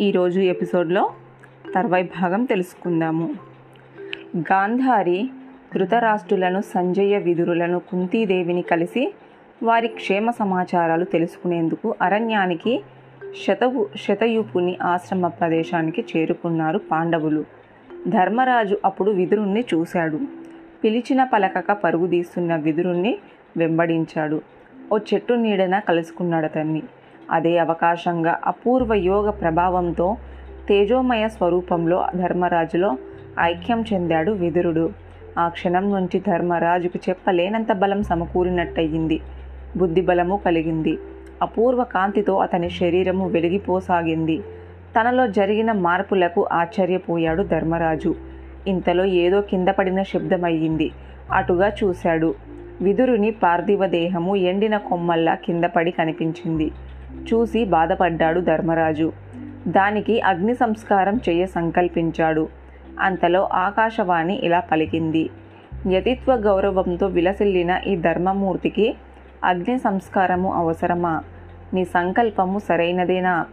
ఈరోజు ఎపిసోడ్లో తర్వాయి భాగం తెలుసుకుందాము. గాంధారి ధృతరాష్ట్రులను సంజయ విదురులను కుంతీదేవిని కలిసి వారి క్షేమ సమాచారాలు తెలుసుకునేందుకు అరణ్యానికి శతవు శతయూపుని ఆశ్రమ ప్రదేశానికి చేరుకున్నారు పాండవులు. ధర్మరాజు అప్పుడు విదురుణ్ణి చూశాడు. పిలిచిన పలకక పరుగుదీస్తున్న విదురుణ్ణి వెంబడించాడు. ఓ చెట్టు నీడన కలుసుకున్నాడు అతన్ని. అదే అవకాశంగా అపూర్వ యోగ ప్రభావంతో తేజోమయ స్వరూపంలో ధర్మరాజులో ఐక్యం చెందాడు విదురుడు. ఆ క్షణం నుంచి ధర్మరాజుకు చెప్పలేనంత బలం సమకూరినట్టయింది. బుద్ధి బలము కలిగింది. అపూర్వ కాంతితో అతని శరీరము వెలిగిపోసాగింది. తనలో జరిగిన మార్పులకు ఆశ్చర్యపోయాడు ధర్మరాజు. ఇంతలో ఏదో కింద పడిన శబ్దమయ్యింది. అటుగా చూశాడు. విదురుని పార్థివ దేహము ఎండిన కొమ్మల్లా కింద పడి కనిపించింది. చూసి బాధపడ్డాడు ధర్మరాజు. దానికి అగ్ని సంస్కారం చేయ సంకల్పించాడు. అంతలో ఆకాశవాణి ఇలా పలికింది. యతిత్వ గౌరవంతో విలసిల్లిన ఈ ధర్మమూర్తికి అగ్ని సంస్కారము అవసరమా? నీ సంకల్పము సరైనదేనా?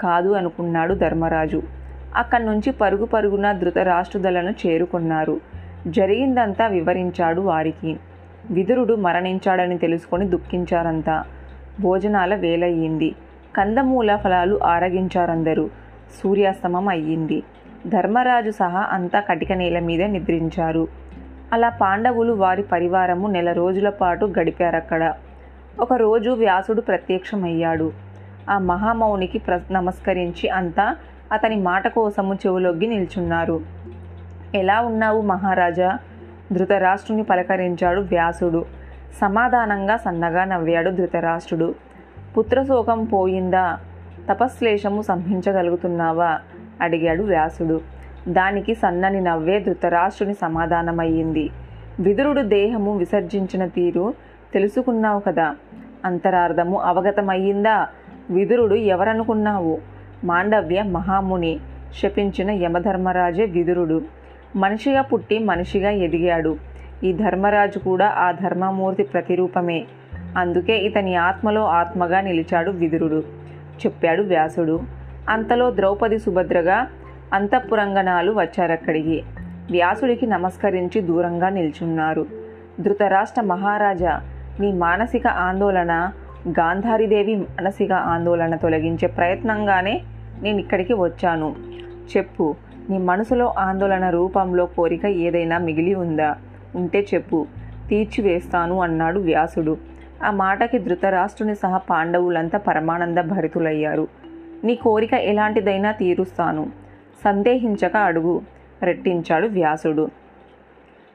కాదు అనుకున్నాడు ధర్మరాజు. అక్కడి నుంచి పరుగు పరుగున ధృతరాష్ట్రుదలను చేరుకున్నారు. జరిగిందంతా వివరించాడు వారికి. విదురుడు మరణించాడని తెలుసుకొని దుఃఖించారంతా. భోజనాల వేలయ్యింది. కందమూల ఫలాలు ఆరగించారందరూ. సూర్యాస్తమం అయ్యింది. ధర్మరాజు సహా అంతా కటిక నేల మీద నిద్రించారు. అలా పాండవులు వారి పరివారము నెల రోజుల పాటు గడిపారక్కడ. ఒకరోజు వ్యాసుడు ప్రత్యక్షమయ్యాడు. ఆ మహామౌనికి ప్ర నమస్కరించి అంతా అతని మాట కోసము చెవులొగ్గి నిల్చున్నారు. ఎలా ఉన్నావు మహారాజా? ధృతరాష్ట్రుని పలకరించాడు వ్యాసుడు. సమాధానంగా సన్నగా నవ్వాడు ధృతరాష్ట్రుడు. పుత్రశోకం పోయిందా? తపశ్లేషము సంహించగలుగుతున్నావా? అడిగాడు వ్యాసుడు. దానికి సన్నని నవ్వే ధృతరాష్ట్రుని సమాధానమయ్యింది. విదురుడు దేహము విసర్జించిన తీరు తెలుసుకున్నావు కదా? అంతరార్థము అవగతమయ్యిందా? విదురుడు ఎవరనుకున్నావు? మాండవ్య మహాముని శపించిన యమధర్మరాజే విదురుడు. మనిషిగా పుట్టి మనిషిగా ఎదిగాడు. ఈ ధర్మరాజు కూడా ఆ ధర్మమూర్తి ప్రతిరూపమే. అందుకే ఇతని ఆత్మలో ఆత్మగా నిలిచాడు విదురుడు. చెప్పాడు వ్యాసుడు. అంతలో ద్రౌపది సుభద్రగా అంతఃపురంగణాలు వచ్చారక్కడికి. వ్యాసుడికి నమస్కరించి దూరంగా నిల్చున్నారు. ధృతరాష్ట్ర మహారాజా మీ మానసిక ఆందోళన గాంధారీదేవి మానసిక ఆందోళన తొలగించే ప్రయత్నంగానే నేను ఇక్కడికి వచ్చాను. చెప్పు నీ మనసులో ఆందోళన రూపంలో కోరిక ఏదైనా మిగిలి ఉందా? ఉంటే చెప్పు. తీర్చివేస్తాను అన్నాడు వ్యాసుడు. ఆ మాటకి ధృతరాష్ట్రుని సహా పాండవులంతా పరమానంద భరితులయ్యారు. నీ కోరిక ఎలాంటిదైనా తీరుస్తాను. సందేహించక అడుగు రెట్టించాడు వ్యాసుడు.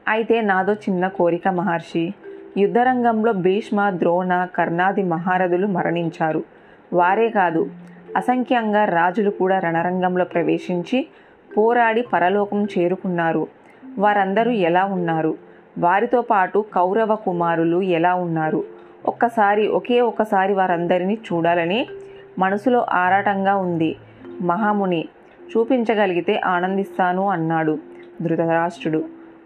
అయితే నాదో చిన్న కోరిక మహర్షి. యుద్ధరంగంలో భీష్మ ద్రోణ కర్ణాది మహారథులు మరణించారు. వారే కాదు అసంఖ్యంగా రాజులు కూడా రణరంగంలో ప్రవేశించి పోరాడి పరలోకం చేరుకున్నారు. వారందరూ ఎలా ఉన్నారు? వారితో పాటు కౌరవ కుమారులు ఎలా ఉన్నారు? ఒక్కసారి ఒకే ఒక్కసారి వారందరినీ చూడాలని మనసులో ఆరాటంగా ఉంది. మహాముని చూపించగలిగితే ఆనందిస్తాను అన్నాడు ధృతరాష్ట్రుడు.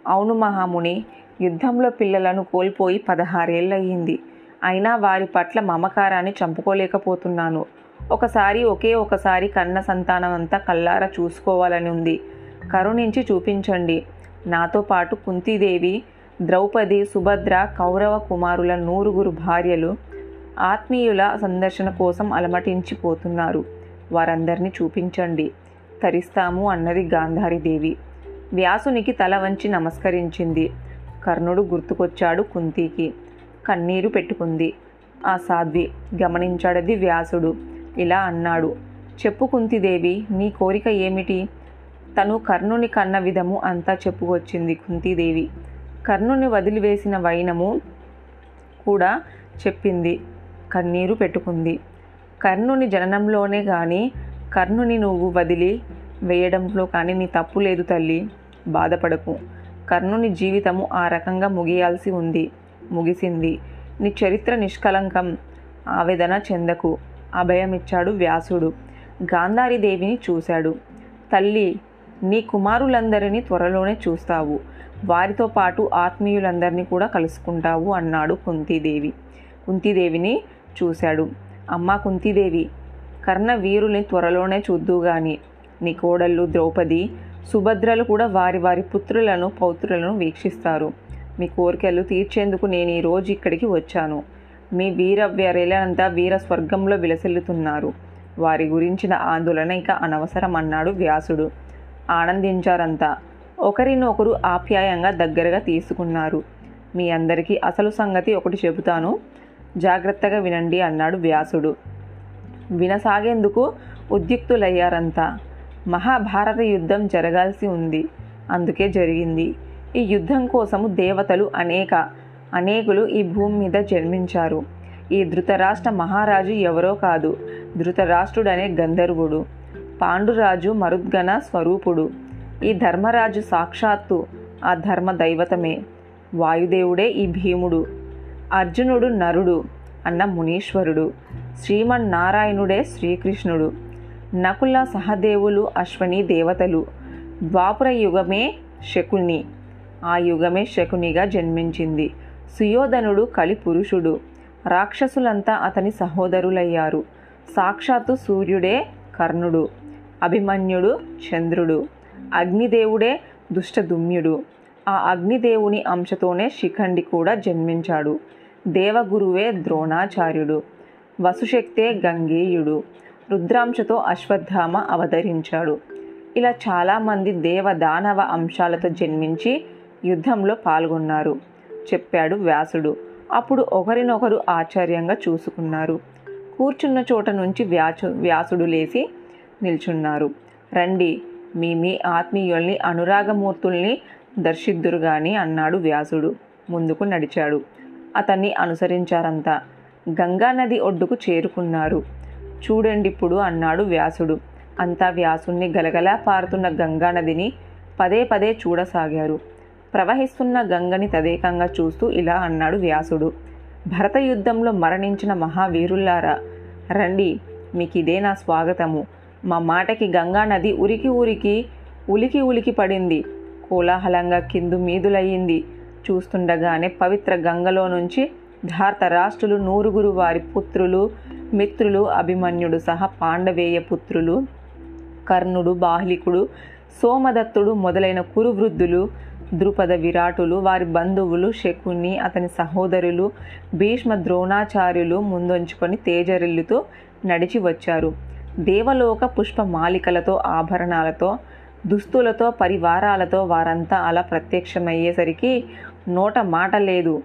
అవును మహాముని యుద్ధంలో పిల్లలను కోల్పోయి పదహారేళ్ళయ్యింది అయినా వారి పట్ల మమకారాన్ని చంపుకోలేకపోతున్నాను. ఒకసారి ఒకే ఒకసారి కన్న సంతానం అంతా కల్లారా చూసుకోవాలని ఉంది కరుణించి చూపించండి. నాతో పాటు కుంతీదేవి ద్రౌపది సుభద్ర కౌరవ కుమారుల నూరుగురు భార్యలు ఆత్మీయుల సందర్శన కోసం అలమటించిపోతున్నారు. వారందరినీ చూపించండి. తరిస్తాము అన్నది గాంధారీదేవి. వ్యాసునికి తల వంచి నమస్కరించింది. కర్ణుడు గుర్తుకొచ్చాడు కుంతికి. కన్నీరు పెట్టుకుంది. ఆ సాధ్వి గమనించాడది వ్యాసుడు. ఇలా అన్నాడు. చెప్పు కుంతిదేవి నీ కోరిక ఏమిటి? తను కర్ణుని కన్న విధము అంతా చెప్పుకొచ్చింది కుంతీదేవి. కర్ణుని వదిలివేసిన వైనము కూడా చెప్పింది. కన్నీరు పెట్టుకుంది. కర్ణుని జననంలోనే కానీ కర్ణుని నువ్వు వదిలి వేయడంలో కానీ నీ తప్పు లేదు తల్లి బాధపడకు. కర్ణుని జీవితము ఆ రకంగా ముగియాల్సి ఉంది. ముగిసింది. నీ చరిత్ర నిష్కలంకం ఆవేదన చెందకు. అభయమిచ్చాడు వ్యాసుడు. గాంధారీదేవిని చూశాడు. తల్లి నీ కుమారులందరినీ త్వరలోనే చూస్తావు. వారితో పాటు ఆత్మీయులందరినీ కూడా కలుసుకుంటావు అన్నాడు కుంతీదేవి. కుంతీదేవిని చూశాడు. అమ్మా కుంతీదేవి కర్ణ వీరుని త్వరలోనే చూద్దుగాని నీ కోడళ్ళు ద్రౌపది సుభద్రలు కూడా వారి వారి పుత్రులను పౌత్రులను వీక్షిస్తారు. మీ కోరికలు తీర్చేందుకు నేను ఈరోజు ఇక్కడికి వచ్చాను. మీ వీర వీరలంతా వీర స్వర్గంలో విలసిల్లుతున్నారు. వారి గురించిన ఆందోళన ఇక అనవసరం అన్నాడు వ్యాసుడు. ఆనందించారంతా. ఒకరినొకరు ఆప్యాయంగా దగ్గరగా తీసుకున్నారు. మీ అందరికీ అసలు సంగతి ఒకటి చెబుతాను. జాగ్రత్తగా వినండి అన్నాడు వ్యాసుడు. వినసాగేందుకు ఉద్యుక్తులయ్యారంతా. మహాభారత యుద్ధం జరగాల్సి ఉంది. అందుకే జరిగింది. ఈ యుద్ధం కోసము దేవతలు అనేక అనేకులు ఈ భూమి మీద జన్మించారు. ఈ ధృతరాష్ట్ర మహారాజు ఎవరో కాదు. ధృతరాష్ట్రుడనే గంధర్వుడు. పాండురాజు మరుద్గణ స్వరూపుడు. ఈ ధర్మరాజు సాక్షాత్తు ఆ ధర్మ దైవతమే. వాయుదేవుడే ఈ భీముడు. అర్జునుడు నరుడు అన్న మునీశ్వరుడు. శ్రీమన్నారాయణుడే శ్రీకృష్ణుడు. నకుల సహదేవులు అశ్వని దేవతలు. ద్వాపుర యుగమే శకుని. ఆ యుగమే శకునిగా జన్మించింది. సుయోధనుడు కలి పురుషుడు రాక్షసులంతా అతని సహోదరులయ్యారు. సాక్షాత్తు సూర్యుడే కర్ణుడు. అభిమన్యుడు చంద్రుడు. అగ్నిదేవుడే దుష్టదుమ్యుడు. ఆ అగ్నిదేవుని అంశతోనే శిఖండి కూడా జన్మించాడు. దేవగురువే ద్రోణాచార్యుడు. వసుశక్తే గంగేయుడు. రుద్రాంశతో అశ్వత్థామ అవతరించాడు. ఇలా చాలామంది దేవ దానవ అంశాలతో జన్మించి యుద్ధంలో పాల్గొన్నారు చెప్పాడు వ్యాసుడు. అప్పుడు ఒకరినొకరు ఆశ్చర్యంగా చూసుకున్నారు. కూర్చున్న చోట నుంచి వ్యాసు వ్యాసుడు లేచి నిల్చున్నారు. రండి మీ మీ ఆత్మీయుల్ని అనురాగమూర్తుల్ని దర్శిద్దురు గాని అన్నాడు వ్యాసుడు. ముందుకు నడిచాడు. అతన్ని అనుసరించారంతా. గంగానది ఒడ్డుకు చేరుకున్నారు. చూడండి ఇప్పుడు అన్నాడు వ్యాసుడు. అంతా వ్యాసుణ్ణి గలగలా పారుతున్న గంగానదిని పదే పదే చూడసాగారు. ప్రవహిస్తున్న గంగని తదేకంగా చూస్తూ ఇలా అన్నాడు వ్యాసుడు. భరత యుద్ధంలో మరణించిన మహావీరుల్లారా రండి మీకు ఇదే నా స్వాగతము. మా మాటకి గంగా నది ఉరికి ఉరికి ఉలికి ఉలికి పడింది. కోలాహలంగా కిందు మీదులయ్యింది. చూస్తుండగానే పవిత్ర గంగలో నుంచి ధార్తరాష్ట్రులు నూరుగురు వారి పుత్రులు మిత్రులు అభిమన్యుడు సహా పాండవేయ పుత్రులు కర్ణుడు బాహ్లికుడు సోమదత్తుడు మొదలైన కురువృద్ధులు ద్రుపద విరాటులు వారి బంధువులు శకుని అతని సహోదరులు భీష్మ ద్రోణాచార్యులు ముందొంచుకొని తేజరిల్లుతూ నడిచి వచ్చారు. దేవలోక పుష్పమాలికలతో ఆభరణాలతో దుస్తులతో పరివారాలతో వారంతా అలా ప్రత్యక్షమయ్యేసరికి నోట మాట లేదు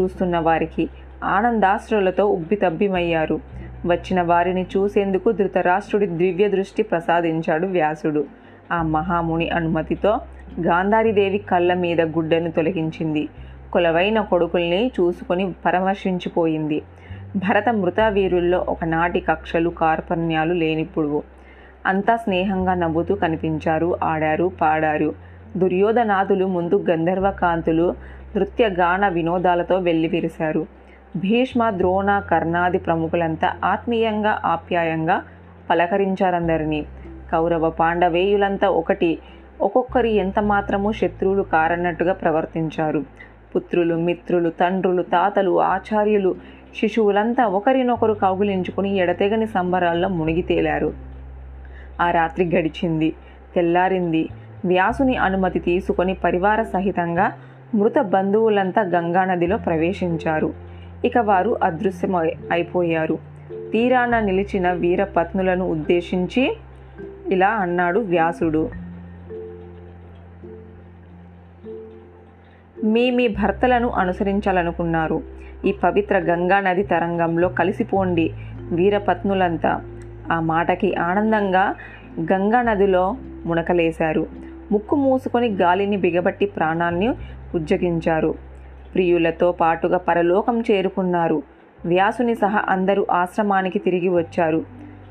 చూస్తున్న వారికి. ఆనందాశ్రులతో ఉబ్బితబ్బిమయ్యారు. వచ్చిన వారిని చూసేందుకు ధృతరాష్ట్రుడి దివ్య దృష్టి ప్రసాదించాడు వ్యాసుడు. ఆ మహాముని అనుమతితో గాంధారీదేవి కళ్ళ మీద గుడ్డను తొలగించింది. కొలవైన కొడుకుల్ని చూసుకొని పరామర్శించిపోయింది. భరత మృతవీరుల్లో ఒకనాటి కక్షలు కార్పణ్యాలు లేనిప్పుడు అంతా స్నేహంగా నవ్వుతూ కనిపించారు ఆడారు పాడారు. దుర్యోధనాథులు ముందు గంధర్వ కాంతులు నృత్య గాన వినోదాలతో వెల్లివిరిశారు. భీష్మ ద్రోణ కర్ణాది ప్రముఖులంతా ఆత్మీయంగా ఆప్యాయంగా పలకరించారందరినీ. కౌరవ పాండవేయులంతా ఒకటి ఒక్కొక్కరి ఎంత మాత్రము శత్రువులు కారన్నట్టుగా ప్రవర్తించారు. పుత్రులు మిత్రులు తండ్రులు తాతలు ఆచార్యులు శిశువులంతా ఒకరినొకరు కౌగులించుకుని ఎడతెగని సంబరాల్లో మునిగి తేలారు. ఆ రాత్రి గడిచింది. తెల్లారింది. వ్యాసుని అనుమతి తీసుకొని పరివార సహితంగా మృత బంధువులంతా గంగానదిలో ప్రవేశించారు. ఇక వారు అదృశ్యం అయిపోయారు. తీరాన నిలిచిన వీరపత్నులను ఉద్దేశించి ఇలా అన్నాడు వ్యాసుడు. మీ మీ భర్తలను అనుసరించాలనుకున్నారు. ఈ పవిత్ర గంగా నది తరంగంలో కలిసిపోండి వీరపత్నులంతా. ఆ మాటకి ఆనందంగా గంగా నదిలో మునకలేశారు. ముక్కు మూసుకొని గాలిని బిగబట్టి ప్రాణాన్ని ఉజ్జగించారు. ప్రియులతో పాటుగా పరలోకం చేరుకున్నారు. వ్యాసుని సహా అందరూ ఆశ్రమానికి తిరిగి వచ్చారు.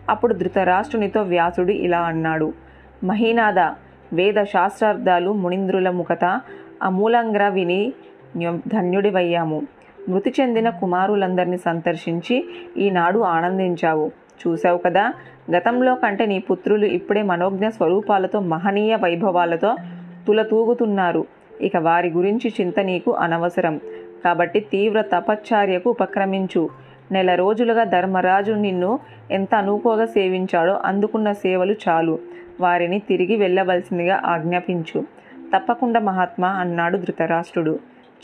అప్పుడు ధృతరాష్ట్రునితో వ్యాసుడు ఇలా అన్నాడు మహీనాద వేద శాస్త్రార్థాలు మునింద్రుల ముఖత అమూలంగా విని ధన్యుడివయ్యాము. మృతి చెందిన కుమారులందరినీ సందర్శించి ఈనాడు ఆనందించావు. చూశావు కదా గతంలో కంటే నీ పుత్రులు ఇప్పుడే మనోజ్ఞ స్వరూపాలతో మహనీయ వైభవాలతో తులతూగుతున్నారు. ఇక వారి గురించి చింత నీకు అనవసరం. కాబట్టి తీవ్ర తపశ్చార్యకు ఉపక్రమించు. నెల రోజులుగా ధర్మరాజు నిన్ను ఎంత అనుకోగా సేవించాడో అందుకున్న సేవలు చాలు. వారిని తిరిగి వెళ్ళవలసిందిగా ఆజ్ఞాపించు. తప్పకుండా మహాత్మా అన్నాడు ధృతరాష్ట్రుడు.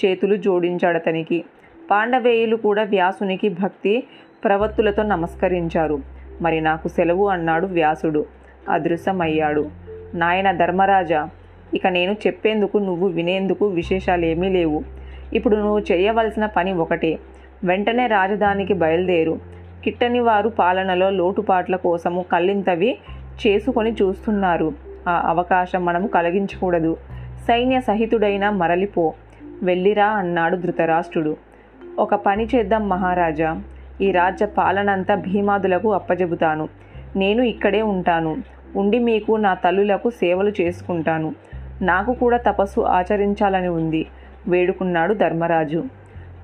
చేతులు జోడించాడతనికి. పాండవేయులు కూడా వ్యాసునికి భక్తి ప్రవత్తులతో నమస్కరించారు. మరి నాకు సెలవు అన్నాడు వ్యాసుడు. అదృశ్యమయ్యాడు. నాయన ధర్మరాజా ఇక నేను చెప్పేందుకు నువ్వు వినేందుకు విశేషాలేమీ లేవు. ఇప్పుడు నువ్వు చేయవలసిన పని ఒకటే. వెంటనే రాజధానికి బయలుదేరు. కిట్టని వారు పాలనలో లోటుపాట్ల కోసము కళ్ళింతవి చేసుకొని చూస్తున్నారు. ఆ అవకాశం మనము కలిగించకూడదు. సైన్య సహితుడైన మరలిపో. వెళ్ళిరా అన్నాడు ధృతరాష్ట్రుడు. ఒక పని చేద్దాం మహారాజా. ఈ రాజ్య పాలనంతా భీమాదులకు అప్పజెబుతాను. నేను ఇక్కడే ఉంటాను. ఉండి మీకు నా తల్లులకు సేవలు చేసుకుంటాను. నాకు కూడా తపస్సు ఆచరించాలని ఉంది. వేడుకున్నాడు ధర్మరాజు.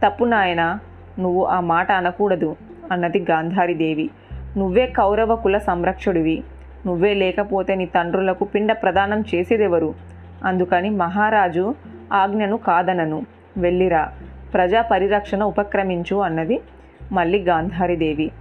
తప్పు నాయన నువ్వు ఆ మాట అనకూడదు అన్నది గాంధారీదేవి. నువ్వే కౌరవ కుల సంరక్షుడివి. నువ్వే లేకపోతే నీ తండ్రులకు పిండ ప్రదానం చేసేదెవరు? అందుకని మహారాజు ఆజ్ఞను కాదనను. వెళ్ళిరా. ప్రజా పరిరక్షణ ఉపక్రమించు అన్నది మళ్ళీ గాంధారీదేవి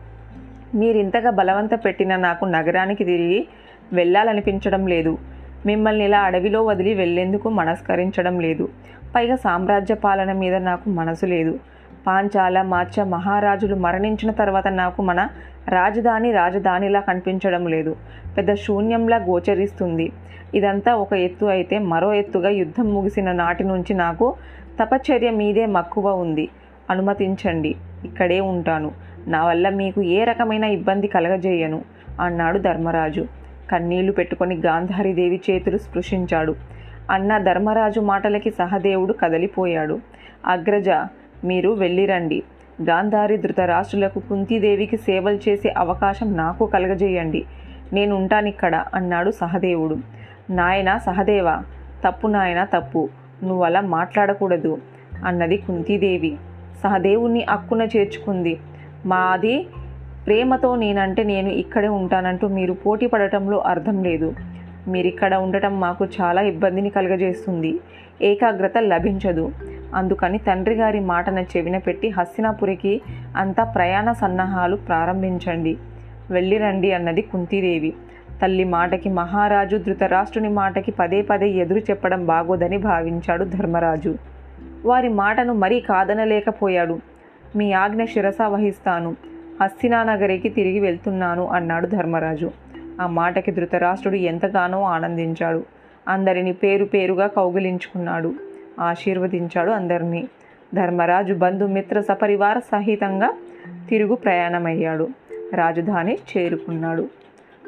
మీరింతగా బలవంత పెట్టిన నాకు నగరానికి తిరిగి వెళ్ళాలనిపించడం లేదు. మిమ్మల్ని ఇలా అడవిలో వదిలి వెళ్ళేందుకు మనస్కరించడం లేదు. పైగా సామ్రాజ్య పాలన మీద నాకు మనసు లేదు. పాంచాల మాచ మహారాజులు మరణించిన తర్వాత నాకు మన రాజధాని రాజధానిలా కనిపించడం లేదు. పెద్ద శూన్యంలా గోచరిస్తుంది. ఇదంతా ఒక ఎత్తు అయితే మరో ఎత్తుగా యుద్ధం ముగిసిన నాటి నుంచి నాకు తపచర్య మీదే మక్కువ ఉంది. అనుమతించండి. ఇక్కడే ఉంటాను. నా వల్ల మీకు ఏ రకమైన ఇబ్బంది కలగజేయను అన్నాడు ధర్మరాజు. కన్నీళ్ళు పెట్టుకొని గాంధారీదేవి చేతులు స్పృశించాడు. అన్న ధర్మరాజు మాటలకి సహదేవుడు కదలిపోయాడు. అగ్రజ మీరు వెళ్ళిరండి. గాంధారి ధృతరాష్ట్రులకు కుంతీదేవికి సేవలు చేసే అవకాశం నాకు కలగజేయండి. నేను ఉంటానిక్కడ అన్నాడు సహదేవుడు. నాయన సహదేవ తప్పు నాయన తప్పు. నువ్వు అలా మాట్లాడకూడదు అన్నది కుంతీదేవి. సహదేవుణ్ణి అక్కున చేర్చుకుంది. మాది ప్రేమతో నేనంటే నేను ఇక్కడే ఉంటానంటూ మీరు పోటీ పడటంలో అర్థం లేదు. మీరిక్కడ ఉండటం మాకు చాలా ఇబ్బందిని కలుగజేస్తుంది. ఏకాగ్రత లభించదు. అందుకని తండ్రి గారి మాటన చెవిన పెట్టి హస్తినాపురికి అంతా ప్రయాణ సన్నాహాలు ప్రారంభించండి. వెళ్ళిరండి అన్నది కుంతీదేవి. తల్లి మాటకి మహారాజు ధృతరాష్ట్రుని మాటకి పదే పదే ఎదురు చెప్పడం బాగోదని భావించాడు ధర్మరాజు. వారి మాటను మరీ కాదనలేకపోయాడు. మీ ఆజ్ఞ శిరస వహిస్తాను. హస్తినానగరికి తిరిగి వెళ్తున్నాను అన్నాడు ధర్మరాజు. ఆ మాటకి ధృతరాష్ట్రుడు ఎంతగానో ఆనందించాడు. అందరిని పేరు పేరుగా కౌగిలించుకున్నాడు. ఆశీర్వదించాడు అందరినీ. ధర్మరాజు బంధుమిత్ర సపరివార సహితంగా తిరుగు ప్రయాణమయ్యాడు. రాజధాని చేరుకున్నాడు.